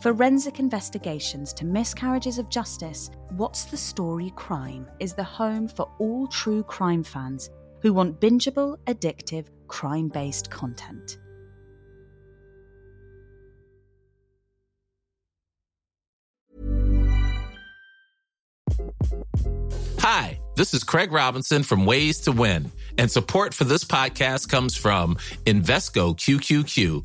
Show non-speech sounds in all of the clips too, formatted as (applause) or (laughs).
forensic investigations to miscarriages of justice, What's the Story Crime is the home for all true crime fans who want bingeable, addictive, crime based content. Hi, this is Craig Robinson from Ways to Win, and support for this podcast comes from Invesco QQQ,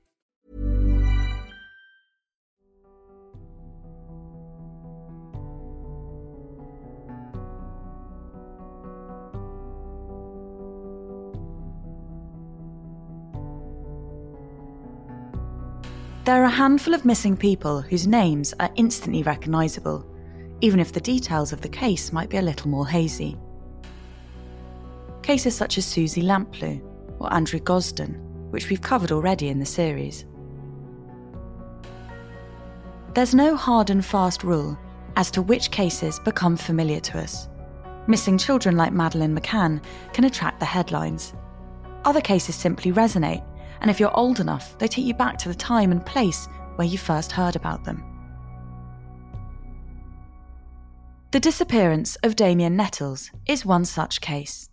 There are a handful of missing people whose names are instantly recognisable, even if the details of the case might be a little more hazy. Cases such as Suzy Lamplugh or Andrew Gosden, which we've covered already in the series. There's no hard and fast rule as to which cases become familiar to us. Missing children like Madeleine McCann can attract the headlines. Other cases simply resonate and if you're old enough, they take you back to the time and place where you first heard about them. The disappearance of Damien Nettles is one such case.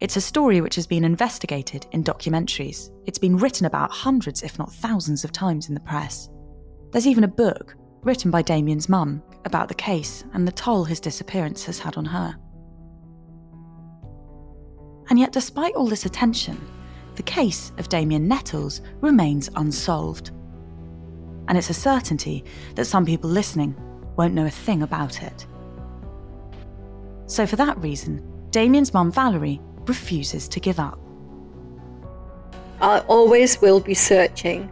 It's a story which has been investigated in documentaries. It's been written about hundreds, if not thousands, of times in the press. There's even a book written by Damien's mum about the case and the toll his disappearance has had on her. And yet, despite all this attention, the case of Damien Nettles remains unsolved. And it's a certainty that some people listening won't know a thing about it. So, for that reason, Damien's mum Valerie refuses to give up. I always will be searching.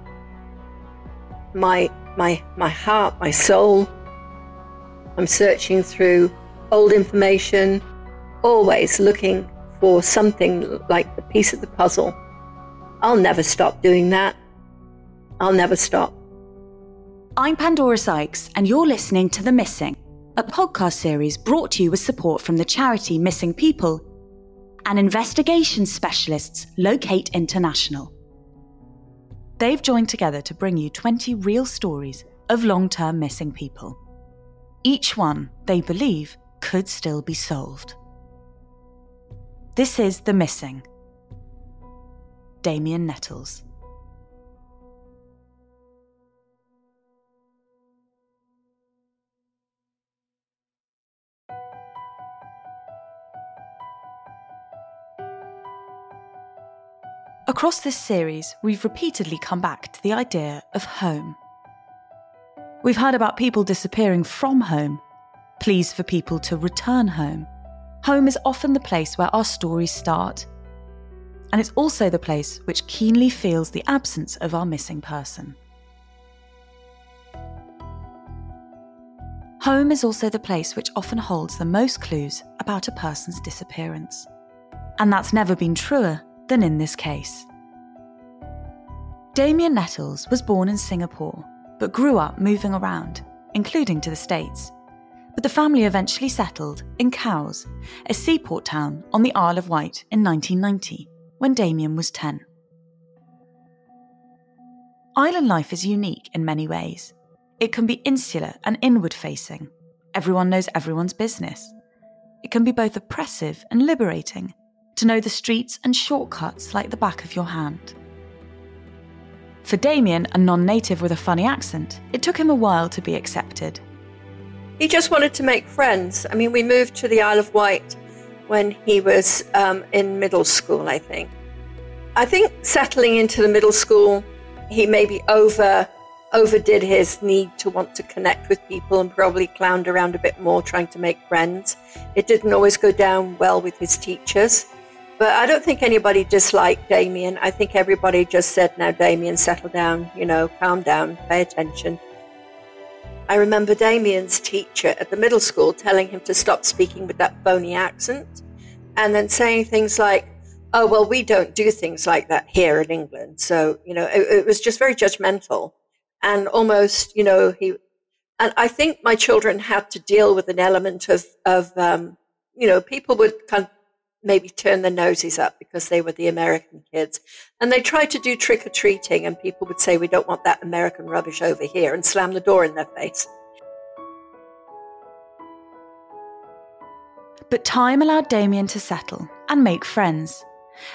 My my my heart, my soul. I'm searching through old information, always looking for something like the piece of the puzzle I'll never stop doing that. I'll never stop. I'm Pandora Sykes, and you're listening to The Missing, a podcast series brought to you with support from the charity Missing People and investigation specialists Locate International. They've joined together to bring you 20 real stories of long term missing people. Each one, they believe, could still be solved. This is The Missing Damien Nettles. Across this series, we've repeatedly come back to the idea of home. We've heard about people disappearing from home, pleas for people to return home. Home is often the place where our stories start and it's also the place which keenly feels the absence of our missing person. Home is also the place which often holds the most clues about a person's disappearance. And that's never been truer than in this case. Damien Nettles was born in Singapore, but grew up moving around, including to the States. But the family eventually settled in Cowes, a seaport town on the Isle of Wight in 1990, when Damien was 10. Island life is unique in many ways. It can be insular and inward facing. Everyone knows everyone's business. It can be both oppressive and liberating to know the streets and shortcuts like the back of your hand. For Damien, a non native with a funny accent, it took him a while to be accepted. He just wanted to make friends. I mean, we moved to the Isle of Wight when he was um, in middle school, I think. I think settling into the middle school, he maybe over overdid his need to want to connect with people and probably clowned around a bit more trying to make friends. It didn't always go down well with his teachers. But I don't think anybody disliked Damien. I think everybody just said, now, Damien, settle down, you know, calm down, pay attention. I remember Damien's teacher at the middle school telling him to stop speaking with that bony accent and then saying things like, oh, well, we don't do things like that here in England. So, you know, it, it was just very judgmental and almost, you know, he, and I think my children had to deal with an element of, of, um, you know, people would kind of maybe turn their noses up because they were the American kids. And they tried to do trick or treating, and people would say, We don't want that American rubbish over here, and slam the door in their face. But time allowed Damien to settle and make friends.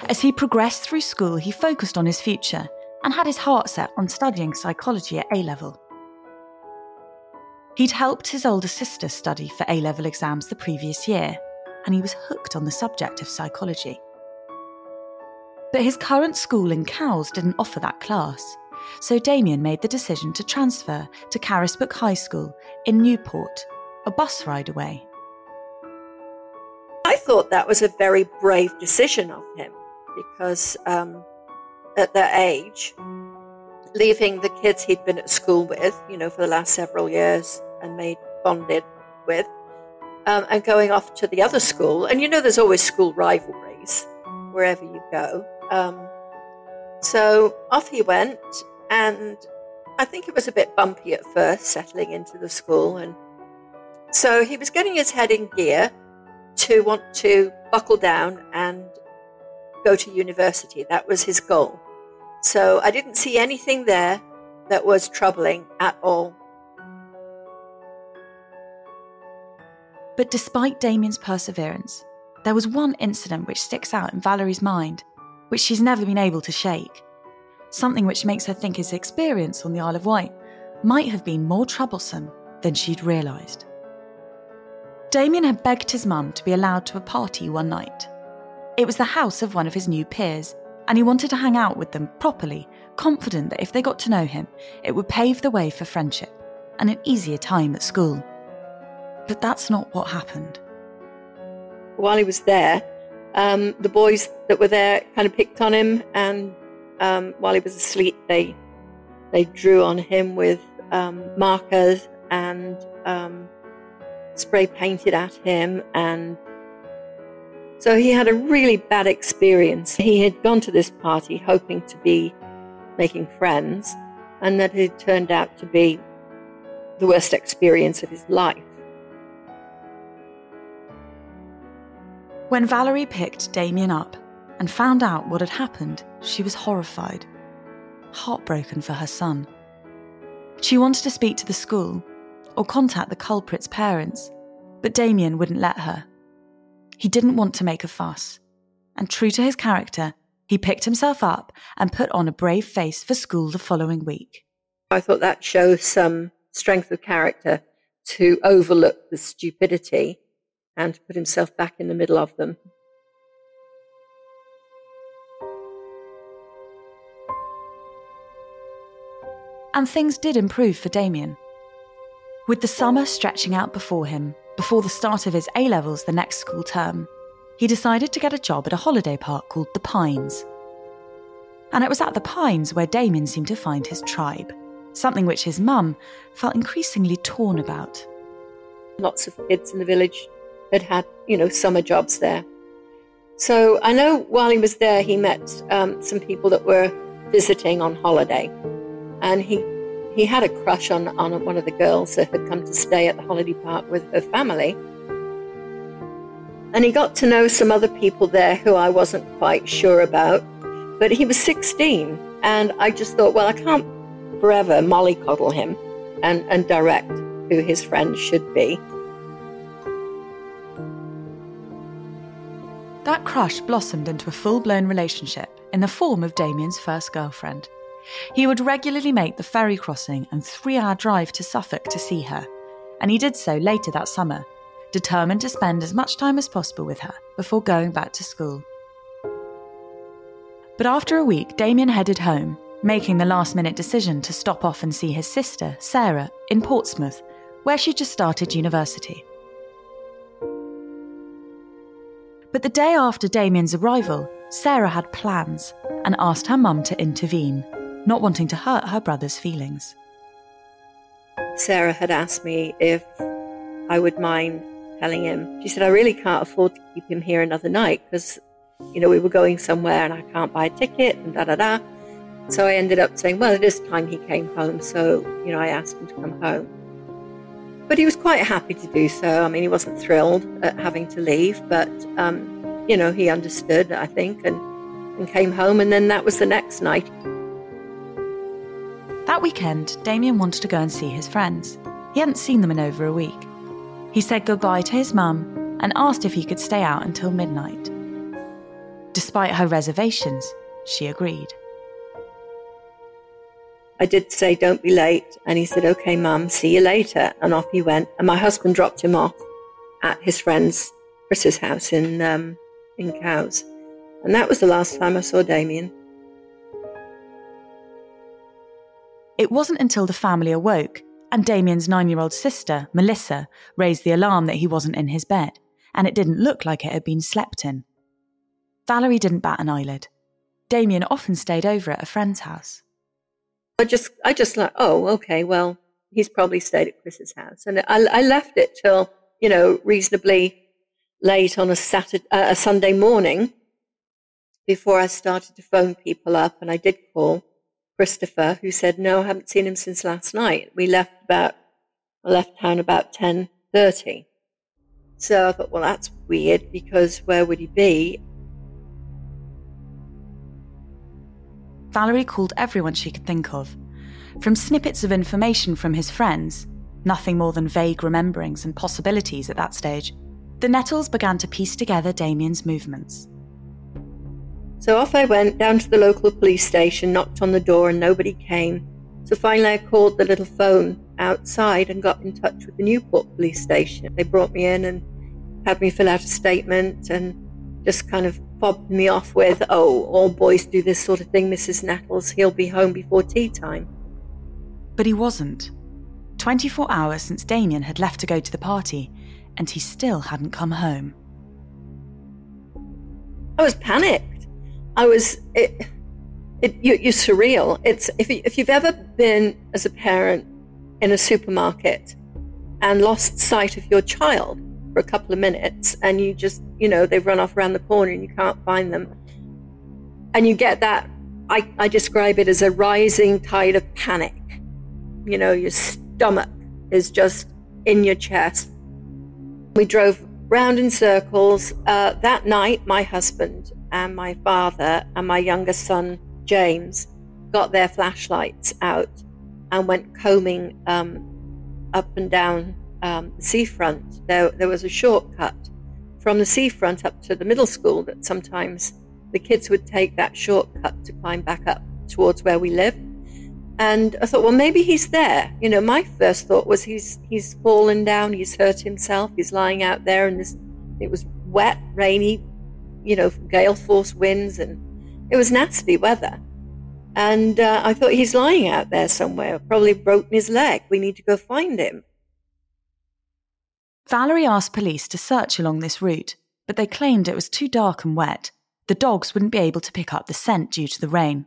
As he progressed through school, he focused on his future and had his heart set on studying psychology at A level. He'd helped his older sister study for A level exams the previous year, and he was hooked on the subject of psychology. But his current school in Cowes didn't offer that class, so Damien made the decision to transfer to Carisbrooke High School in Newport, a bus ride away. I thought that was a very brave decision of him because um, at that age, leaving the kids he'd been at school with, you know, for the last several years and made bonded with, um, and going off to the other school. And you know, there's always school rivalries wherever you go. Um, so off he went, and I think it was a bit bumpy at first settling into the school. And so he was getting his head in gear to want to buckle down and go to university. That was his goal. So I didn't see anything there that was troubling at all. But despite Damien's perseverance, there was one incident which sticks out in Valerie's mind, which she's never been able to shake. Something which makes her think his experience on the Isle of Wight might have been more troublesome than she'd realised. Damien had begged his mum to be allowed to a party one night. It was the house of one of his new peers, and he wanted to hang out with them properly, confident that if they got to know him, it would pave the way for friendship and an easier time at school. But that's not what happened. While he was there, um, the boys that were there kind of picked on him, and um, while he was asleep, they they drew on him with um, markers and um, spray painted at him and so he had a really bad experience. He had gone to this party hoping to be making friends, and that it turned out to be the worst experience of his life. When Valerie picked Damien up and found out what had happened, she was horrified, heartbroken for her son. She wanted to speak to the school or contact the culprit's parents, but Damien wouldn't let her. He didn't want to make a fuss. And true to his character, he picked himself up and put on a brave face for school the following week. I thought that shows some strength of character to overlook the stupidity and put himself back in the middle of them. And things did improve for Damien. With the summer stretching out before him, before the start of his A levels the next school term, he decided to get a job at a holiday park called the Pines. And it was at the Pines where Damien seemed to find his tribe, something which his mum felt increasingly torn about. Lots of kids in the village had had, you know, summer jobs there. So I know while he was there, he met um, some people that were visiting on holiday, and he he had a crush on on one of the girls that had come to stay at the holiday park with her family. And he got to know some other people there who I wasn't quite sure about. But he was 16, and I just thought, well, I can't forever mollycoddle him and, and direct who his friends should be. Crush blossomed into a full blown relationship in the form of Damien's first girlfriend. He would regularly make the ferry crossing and three hour drive to Suffolk to see her, and he did so later that summer, determined to spend as much time as possible with her before going back to school. But after a week, Damien headed home, making the last minute decision to stop off and see his sister, Sarah, in Portsmouth, where she just started university. But the day after Damien's arrival, Sarah had plans and asked her mum to intervene, not wanting to hurt her brother's feelings. Sarah had asked me if I would mind telling him. She said, I really can't afford to keep him here another night because, you know, we were going somewhere and I can't buy a ticket and da da da. So I ended up saying, well, it is time he came home. So, you know, I asked him to come home. But he was quite happy to do so. I mean, he wasn't thrilled at having to leave, but, um, you know, he understood, I think, and, and came home. And then that was the next night. That weekend, Damien wanted to go and see his friends. He hadn't seen them in over a week. He said goodbye to his mum and asked if he could stay out until midnight. Despite her reservations, she agreed. I did say, don't be late. And he said, okay, mum, see you later. And off he went. And my husband dropped him off at his friend's Chris's house in, um, in Cowes. And that was the last time I saw Damien. It wasn't until the family awoke and Damien's nine year old sister, Melissa, raised the alarm that he wasn't in his bed, and it didn't look like it had been slept in. Valerie didn't bat an eyelid. Damien often stayed over at a friend's house. I just, I just like, oh, okay, well, he's probably stayed at Chris's house, and I, I left it till you know reasonably late on a Saturday, uh, a Sunday morning, before I started to phone people up, and I did call Christopher, who said, "No, I haven't seen him since last night. We left about, I left town about ten thirty. So I thought, well, that's weird because where would he be? Valerie called everyone she could think of. From snippets of information from his friends, nothing more than vague rememberings and possibilities at that stage, the Nettles began to piece together Damien's movements. So off I went down to the local police station, knocked on the door, and nobody came. So finally, I called the little phone outside and got in touch with the Newport police station. They brought me in and had me fill out a statement and just kind of fobbed me off with, oh, all boys do this sort of thing, Mrs. Nettles. He'll be home before tea time. But he wasn't. 24 hours since Damien had left to go to the party, and he still hadn't come home. I was panicked. I was, it, it, you, you're surreal. It's, if, you, if you've ever been as a parent in a supermarket and lost sight of your child, for a couple of minutes and you just, you know, they've run off around the corner and you can't find them. And you get that, I, I describe it as a rising tide of panic. You know, your stomach is just in your chest. We drove round in circles. Uh, that night, my husband and my father and my younger son, James, got their flashlights out and went combing um, up and down um, seafront, there, there was a shortcut from the seafront up to the middle school that sometimes the kids would take that shortcut to climb back up towards where we live. And I thought, well, maybe he's there. You know, my first thought was he's he's fallen down, he's hurt himself, he's lying out there, and this it was wet, rainy, you know, gale force winds, and it was nasty weather. And uh, I thought he's lying out there somewhere, probably broken his leg. We need to go find him. Valerie asked police to search along this route, but they claimed it was too dark and wet. The dogs wouldn't be able to pick up the scent due to the rain.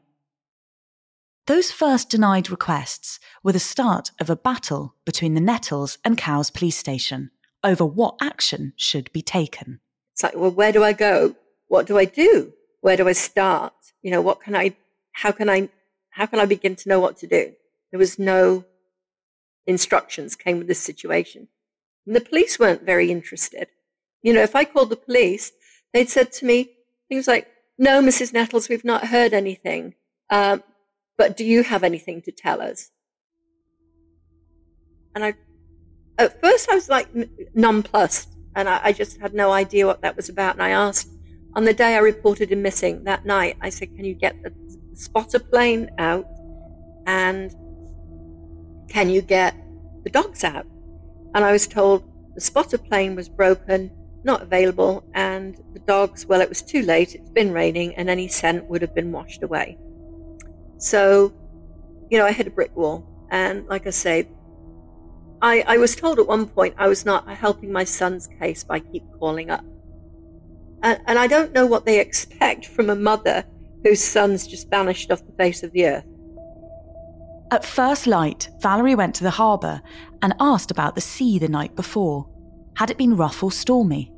Those first denied requests were the start of a battle between the Nettles and Cowes police station over what action should be taken. It's like, well, where do I go? What do I do? Where do I start? You know, what can I, how can I, how can I begin to know what to do? There was no instructions came with this situation. And the police weren't very interested. You know, if I called the police, they'd said to me things like, no, Mrs. Nettles, we've not heard anything. Um, but do you have anything to tell us? And I, at first I was like nonplussed and I, I just had no idea what that was about. And I asked on the day I reported him missing that night, I said, can you get the spotter plane out and can you get the dogs out? And I was told the spotter plane was broken, not available, and the dogs, well, it was too late, it's been raining, and any scent would have been washed away. So, you know, I hit a brick wall. And like I say, I, I was told at one point I was not helping my son's case by keep calling up. And, and I don't know what they expect from a mother whose son's just vanished off the face of the earth. At first light, Valerie went to the harbour and asked about the sea the night before. Had it been rough or stormy?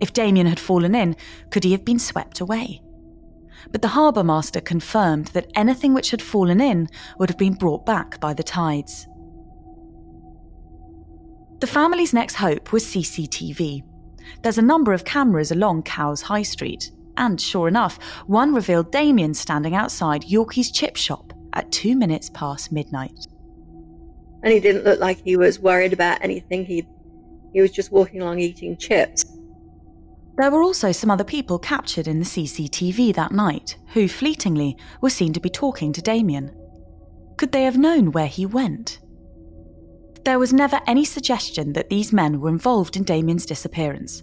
If Damien had fallen in, could he have been swept away? But the harbour master confirmed that anything which had fallen in would have been brought back by the tides. The family's next hope was CCTV. There's a number of cameras along Cowes High Street, and sure enough, one revealed Damien standing outside Yorkie's chip shop at two minutes past midnight. And he didn't look like he was worried about anything. He, he was just walking along eating chips. There were also some other people captured in the CCTV that night who fleetingly were seen to be talking to Damien. Could they have known where he went? There was never any suggestion that these men were involved in Damien's disappearance,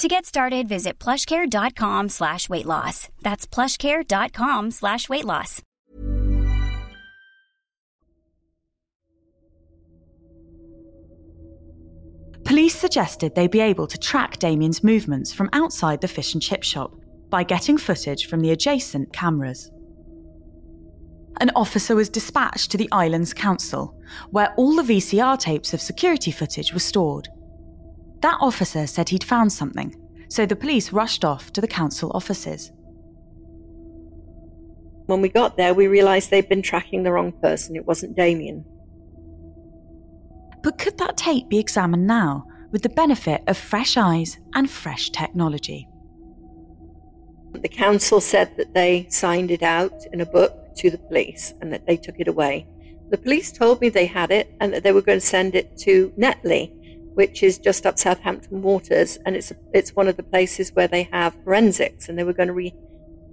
To get started, visit plushcare.com slash weight loss. That's plushcare.com slash weight loss. Police suggested they be able to track Damien's movements from outside the fish and chip shop by getting footage from the adjacent cameras. An officer was dispatched to the island's council, where all the VCR tapes of security footage were stored that officer said he'd found something, so the police rushed off to the council offices. When we got there, we realised they'd been tracking the wrong person. It wasn't Damien. But could that tape be examined now with the benefit of fresh eyes and fresh technology? The council said that they signed it out in a book to the police and that they took it away. The police told me they had it and that they were going to send it to Netley which is just up Southampton Waters, and it's it's one of the places where they have forensics, and they were going to re,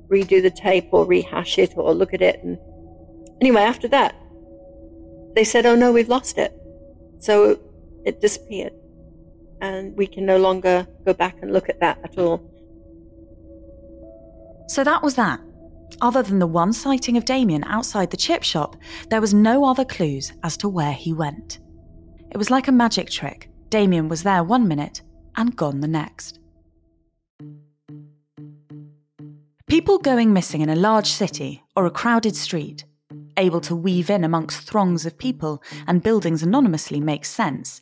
redo the tape or rehash it or look at it. And anyway, after that, they said, "Oh no, we've lost it," so it disappeared, and we can no longer go back and look at that at all. So that was that. Other than the one sighting of Damien outside the chip shop, there was no other clues as to where he went. It was like a magic trick. Damien was there one minute and gone the next. People going missing in a large city or a crowded street, able to weave in amongst throngs of people and buildings anonymously makes sense.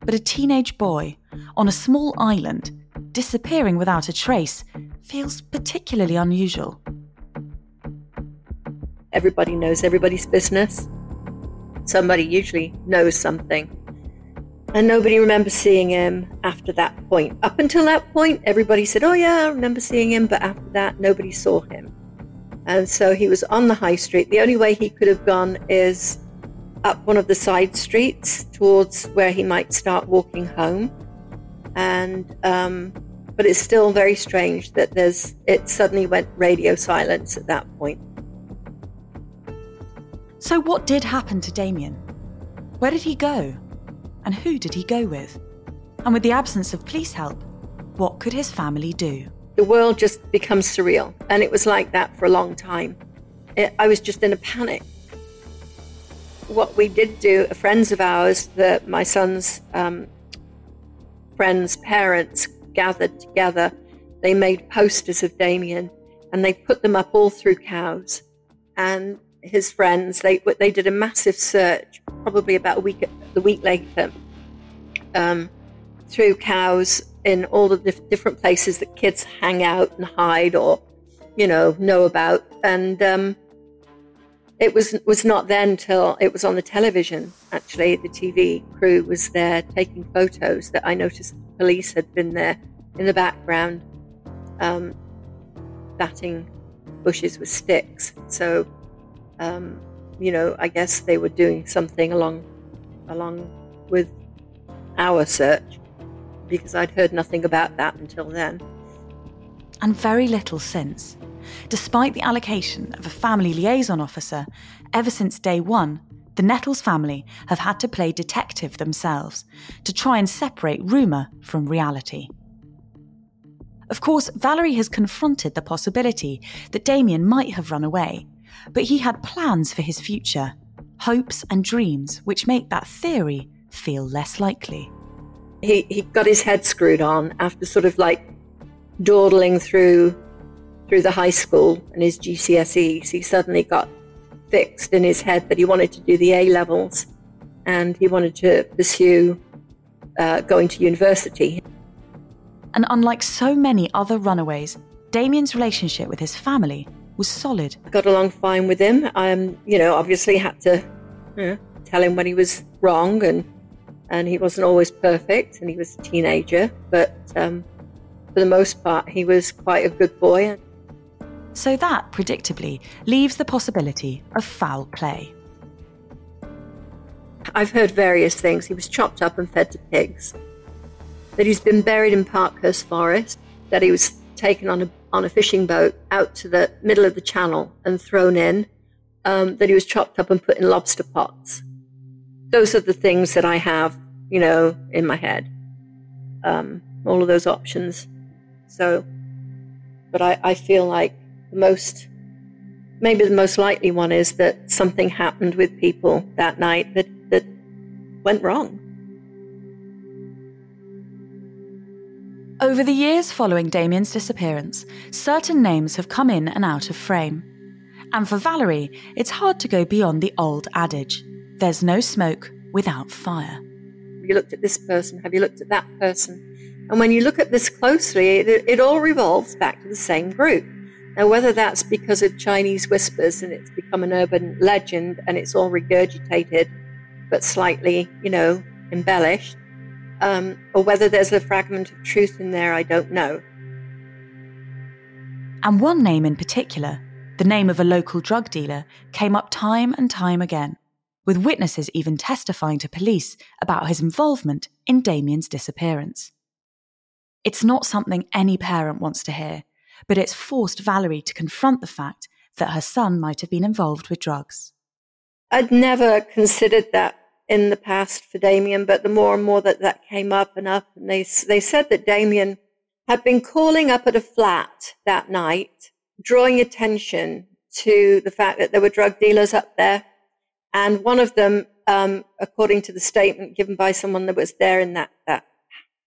But a teenage boy on a small island disappearing without a trace feels particularly unusual. Everybody knows everybody's business. Somebody usually knows something. And nobody remembers seeing him after that point. Up until that point, everybody said, Oh, yeah, I remember seeing him. But after that, nobody saw him. And so he was on the high street. The only way he could have gone is up one of the side streets towards where he might start walking home. And um, but it's still very strange that there's it suddenly went radio silence at that point. So, what did happen to Damien? Where did he go? And who did he go with? And with the absence of police help, what could his family do? The world just becomes surreal, and it was like that for a long time. It, I was just in a panic. What we did do, friends of ours, the, my son's um, friends' parents gathered together. They made posters of Damien and they put them up all through Cowes. And his friends, they they did a massive search, probably about a week the week later, um, through Cowes in all the dif- different places that kids hang out and hide or, you know, know about. And um, it was was not then till it was on the television. Actually, the TV crew was there taking photos that I noticed the police had been there in the background, um, batting bushes with sticks. So, um, you know, I guess they were doing something along along with our search because I'd heard nothing about that until then. And very little since. Despite the allocation of a family liaison officer, ever since day one, the Nettles family have had to play detective themselves to try and separate rumour from reality. Of course, Valerie has confronted the possibility that Damien might have run away, but he had plans for his future, hopes and dreams which make that theory feel less likely. He, he got his head screwed on after sort of like dawdling through through the high school and his GCSEs. He suddenly got fixed in his head that he wanted to do the A levels and he wanted to pursue uh, going to university. And unlike so many other runaways, Damien's relationship with his family was solid. I got along fine with him. I, um, you know, obviously had to you know, tell him when he was wrong and and he wasn't always perfect and he was a teenager, but um, for the most part, he was quite a good boy. So that, predictably, leaves the possibility of foul play. I've heard various things. He was chopped up and fed to pigs. That he's been buried in Parkhurst Forest. That he was taken on a on a fishing boat out to the middle of the channel and thrown in. Um, that he was chopped up and put in lobster pots. Those are the things that I have, you know, in my head. Um, all of those options. So, but I, I feel like the most, maybe the most likely one is that something happened with people that night that, that went wrong. Over the years following Damien's disappearance, certain names have come in and out of frame. And for Valerie, it's hard to go beyond the old adage there's no smoke without fire. Have you looked at this person? Have you looked at that person? And when you look at this closely, it, it all revolves back to the same group. Now, whether that's because of Chinese whispers and it's become an urban legend and it's all regurgitated, but slightly, you know, embellished, um, or whether there's a fragment of truth in there, I don't know. And one name in particular, the name of a local drug dealer, came up time and time again with witnesses even testifying to police about his involvement in Damien's disappearance. It's not something any parent wants to hear, but it's forced Valerie to confront the fact that her son might have been involved with drugs. I'd never considered that in the past for Damien, but the more and more that that came up and up, and they, they said that Damien had been calling up at a flat that night, drawing attention to the fact that there were drug dealers up there. And one of them, um, according to the statement given by someone that was there in that, that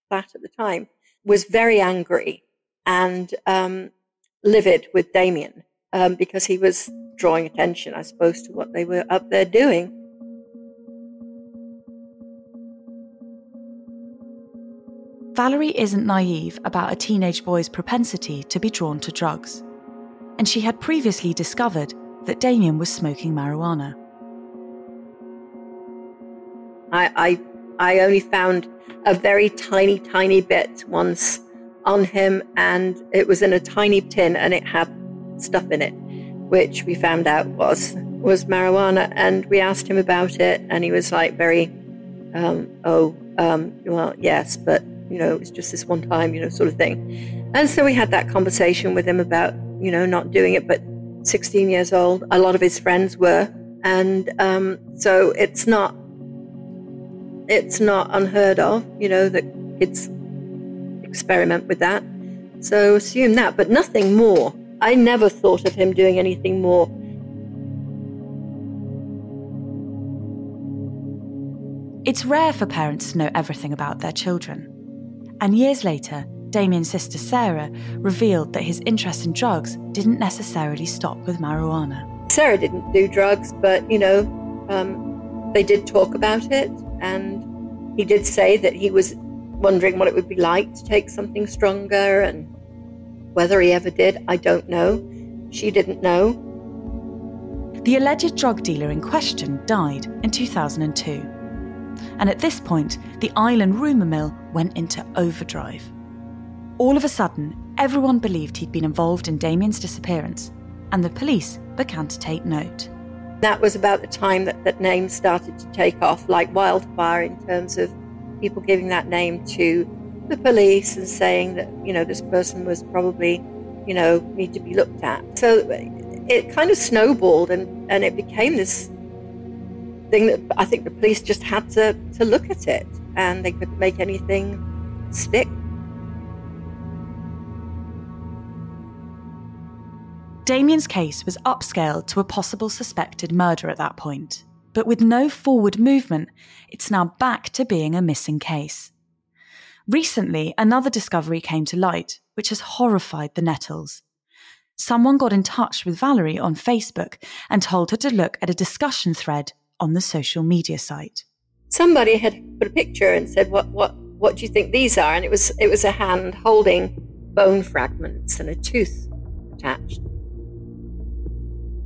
flat at the time, was very angry and um, livid with Damien um, because he was drawing attention, I suppose, to what they were up there doing. Valerie isn't naive about a teenage boy's propensity to be drawn to drugs, and she had previously discovered that Damien was smoking marijuana. I, I, I only found a very tiny, tiny bit once on him, and it was in a tiny tin, and it had stuff in it, which we found out was was marijuana. And we asked him about it, and he was like, very, um, oh, um, well, yes, but you know, it was just this one time, you know, sort of thing. And so we had that conversation with him about, you know, not doing it, but 16 years old, a lot of his friends were, and um, so it's not it's not unheard of, you know, that kids experiment with that. So assume that, but nothing more. I never thought of him doing anything more. It's rare for parents to know everything about their children. And years later, Damien's sister Sarah revealed that his interest in drugs didn't necessarily stop with marijuana. Sarah didn't do drugs, but, you know, um, they did talk about it. And he did say that he was wondering what it would be like to take something stronger and whether he ever did, I don't know. She didn't know. The alleged drug dealer in question died in 2002. And at this point, the Island rumour mill went into overdrive. All of a sudden, everyone believed he'd been involved in Damien's disappearance, and the police began to take note. That was about the time that that name started to take off like wildfire in terms of people giving that name to the police and saying that, you know, this person was probably, you know, need to be looked at. So it kind of snowballed and, and it became this thing that I think the police just had to, to look at it and they couldn't make anything stick. Damien's case was upscaled to a possible suspected murder at that point, but with no forward movement, it's now back to being a missing case. Recently, another discovery came to light, which has horrified the Nettles. Someone got in touch with Valerie on Facebook and told her to look at a discussion thread on the social media site. Somebody had put a picture and said, "What, what, what do you think these are?" And it was, it was a hand holding bone fragments and a tooth attached.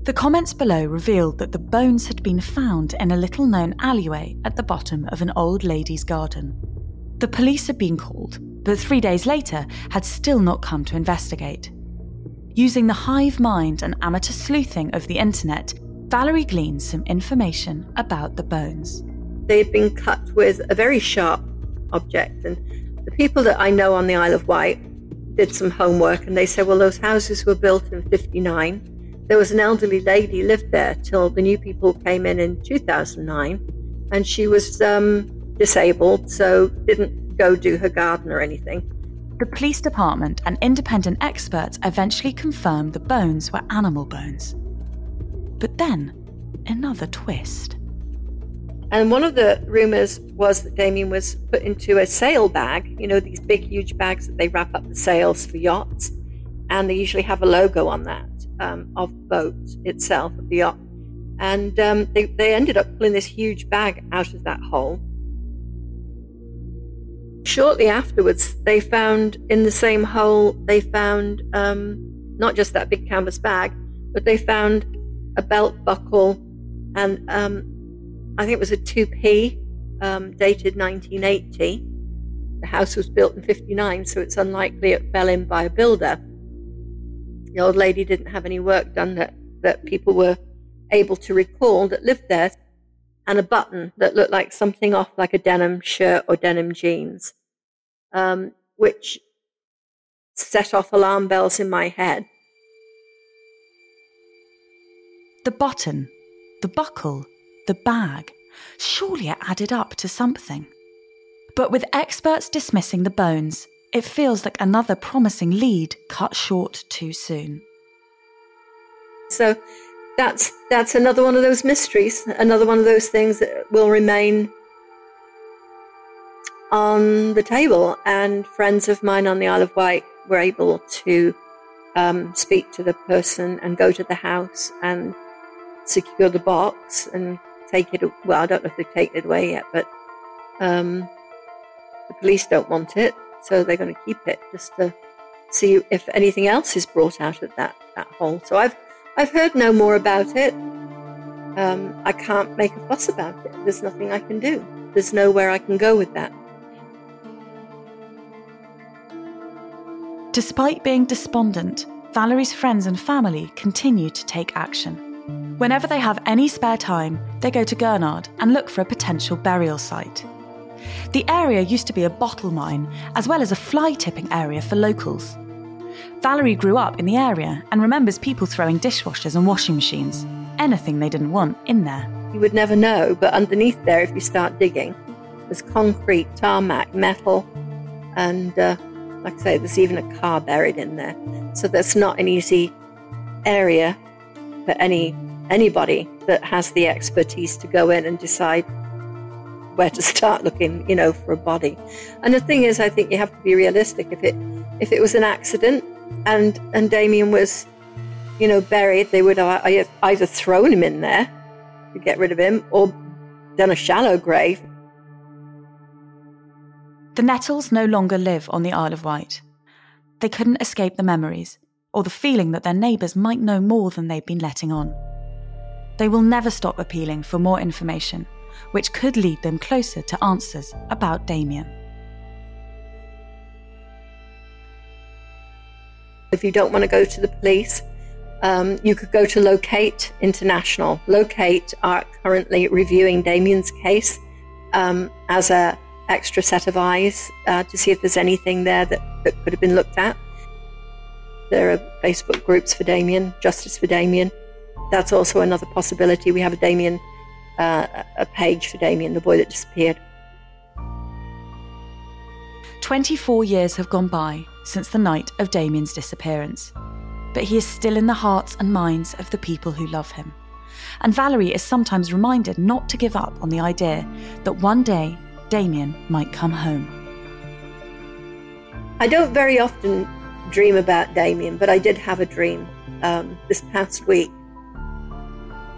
The comments below revealed that the bones had been found in a little known alleyway at the bottom of an old lady's garden. The police had been called, but three days later had still not come to investigate. Using the hive mind and amateur sleuthing of the internet, Valerie gleaned some information about the bones. They'd been cut with a very sharp object, and the people that I know on the Isle of Wight did some homework and they said, well, those houses were built in 59. There was an elderly lady lived there till the new people came in in 2009, and she was um, disabled, so didn't go do her garden or anything. The police department and independent experts eventually confirmed the bones were animal bones. But then, another twist. And one of the rumors was that Damien was put into a sail bag, you know, these big, huge bags that they wrap up the sails for yachts. And they usually have a logo on that um, of the boat itself, of the yacht. And um, they, they ended up pulling this huge bag out of that hole Shortly afterwards, they found in the same hole, they found um, not just that big canvas bag, but they found a belt buckle and um, I think it was a 2p um, dated 1980. The house was built in 59, so it's unlikely it fell in by a builder. The old lady didn't have any work done that, that people were able to recall that lived there. and a button that looked like something off like a denim shirt or denim jeans, um, which set off alarm bells in my head. The button, the buckle, the bag, surely it added up to something. But with experts dismissing the bones, it feels like another promising lead cut short too soon. So that's that's another one of those mysteries, another one of those things that will remain on the table. And friends of mine on the Isle of Wight were able to um, speak to the person and go to the house and secure the box and take it. Well, I don't know if they've taken it away yet, but um, the police don't want it, so they're going to keep it just to see if anything else is brought out of that that hole. So I've I've heard no more about it. Um, I can't make a fuss about it. There's nothing I can do. There's nowhere I can go with that. Despite being despondent, Valerie's friends and family continue to take action. Whenever they have any spare time, they go to Gurnard and look for a potential burial site. The area used to be a bottle mine, as well as a fly tipping area for locals. Valerie grew up in the area and remembers people throwing dishwashers and washing machines, anything they didn't want, in there. You would never know, but underneath there, if you start digging, there's concrete, tarmac, metal, and uh, like I say, there's even a car buried in there. So that's not an easy area for any anybody that has the expertise to go in and decide where to (laughs) start looking, you know, for a body. And the thing is, I think you have to be realistic. If it if it was an accident and and Damien was, you know, buried, they would have either thrown him in there to get rid of him or done a shallow grave. The Nettles no longer live on the Isle of Wight. They couldn't escape the memories or the feeling that their neighbours might know more than they'd been letting on. They will never stop appealing for more information, which could lead them closer to answers about Damien. If you don't want to go to the police, um, you could go to Locate International. Locate are currently reviewing Damien's case um, as a extra set of eyes uh, to see if there's anything there that, that could have been looked at. There are Facebook groups for Damien, Justice for Damien. That's also another possibility. We have a Damien, uh, a page for Damien, the boy that disappeared. 24 years have gone by since the night of Damien's disappearance, but he is still in the hearts and minds of the people who love him. And Valerie is sometimes reminded not to give up on the idea that one day Damien might come home. I don't very often dream about Damien, but I did have a dream um, this past week.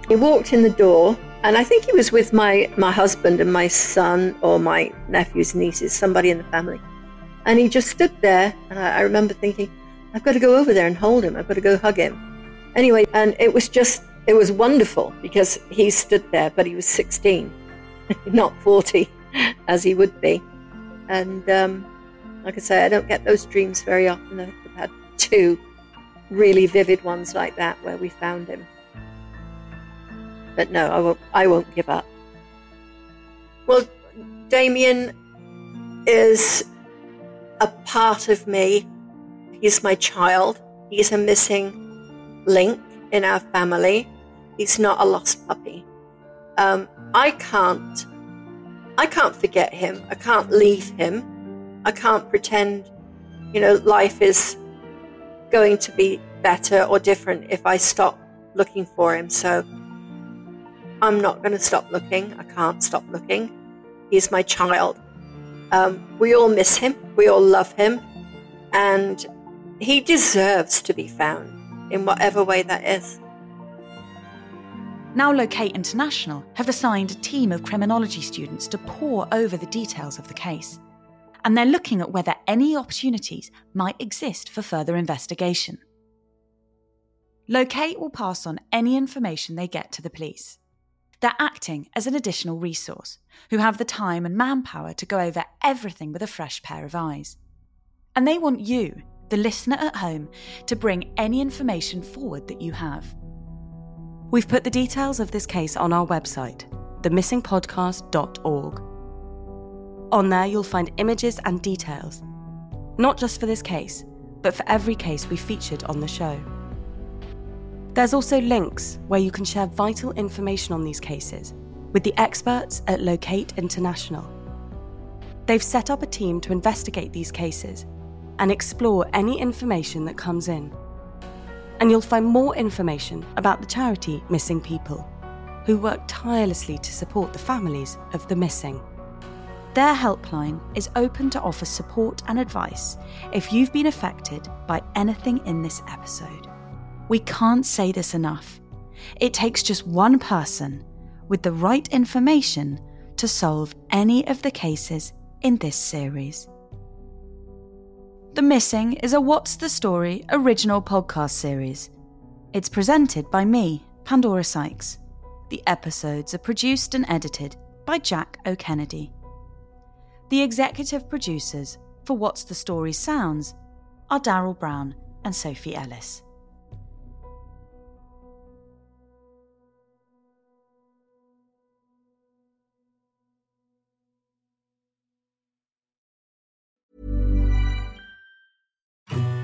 He walked in the door, and I think he was with my, my husband and my son, or my nephews, nieces, somebody in the family. And he just stood there, and I, I remember thinking, I've got to go over there and hold him. I've got to go hug him. Anyway, and it was just, it was wonderful because he stood there, but he was 16, (laughs) not 40. (laughs) as he would be. And um, like I say, I don't get those dreams very often. I've had two really vivid ones like that where we found him. But no, I won't, I won't give up. Well, Damien is a part of me. He's my child. He's a missing link in our family. He's not a lost puppy. Um, I can't I can't forget him. I can't leave him. I can't pretend, you know, life is going to be better or different if I stop looking for him. So I'm not going to stop looking. I can't stop looking. He's my child. Um, we all miss him. We all love him. And he deserves to be found in whatever way that is. Now Locate International have assigned a team of criminology students to pore over the details of the case. And they're looking at whether any opportunities might exist for further investigation. Locate will pass on any information they get to the police. They're acting as an additional resource who have the time and manpower to go over everything with a fresh pair of eyes. And they want you, the listener at home, to bring any information forward that you have. We've put the details of this case on our website, themissingpodcast.org. On there, you'll find images and details, not just for this case, but for every case we featured on the show. There's also links where you can share vital information on these cases with the experts at Locate International. They've set up a team to investigate these cases and explore any information that comes in. And you'll find more information about the charity Missing People, who work tirelessly to support the families of the missing. Their helpline is open to offer support and advice if you've been affected by anything in this episode. We can't say this enough. It takes just one person with the right information to solve any of the cases in this series. The Missing is a What's the Story original podcast series. It's presented by me, Pandora Sykes. The episodes are produced and edited by Jack O'Kennedy. The executive producers for What's the Story Sounds are Daryl Brown and Sophie Ellis.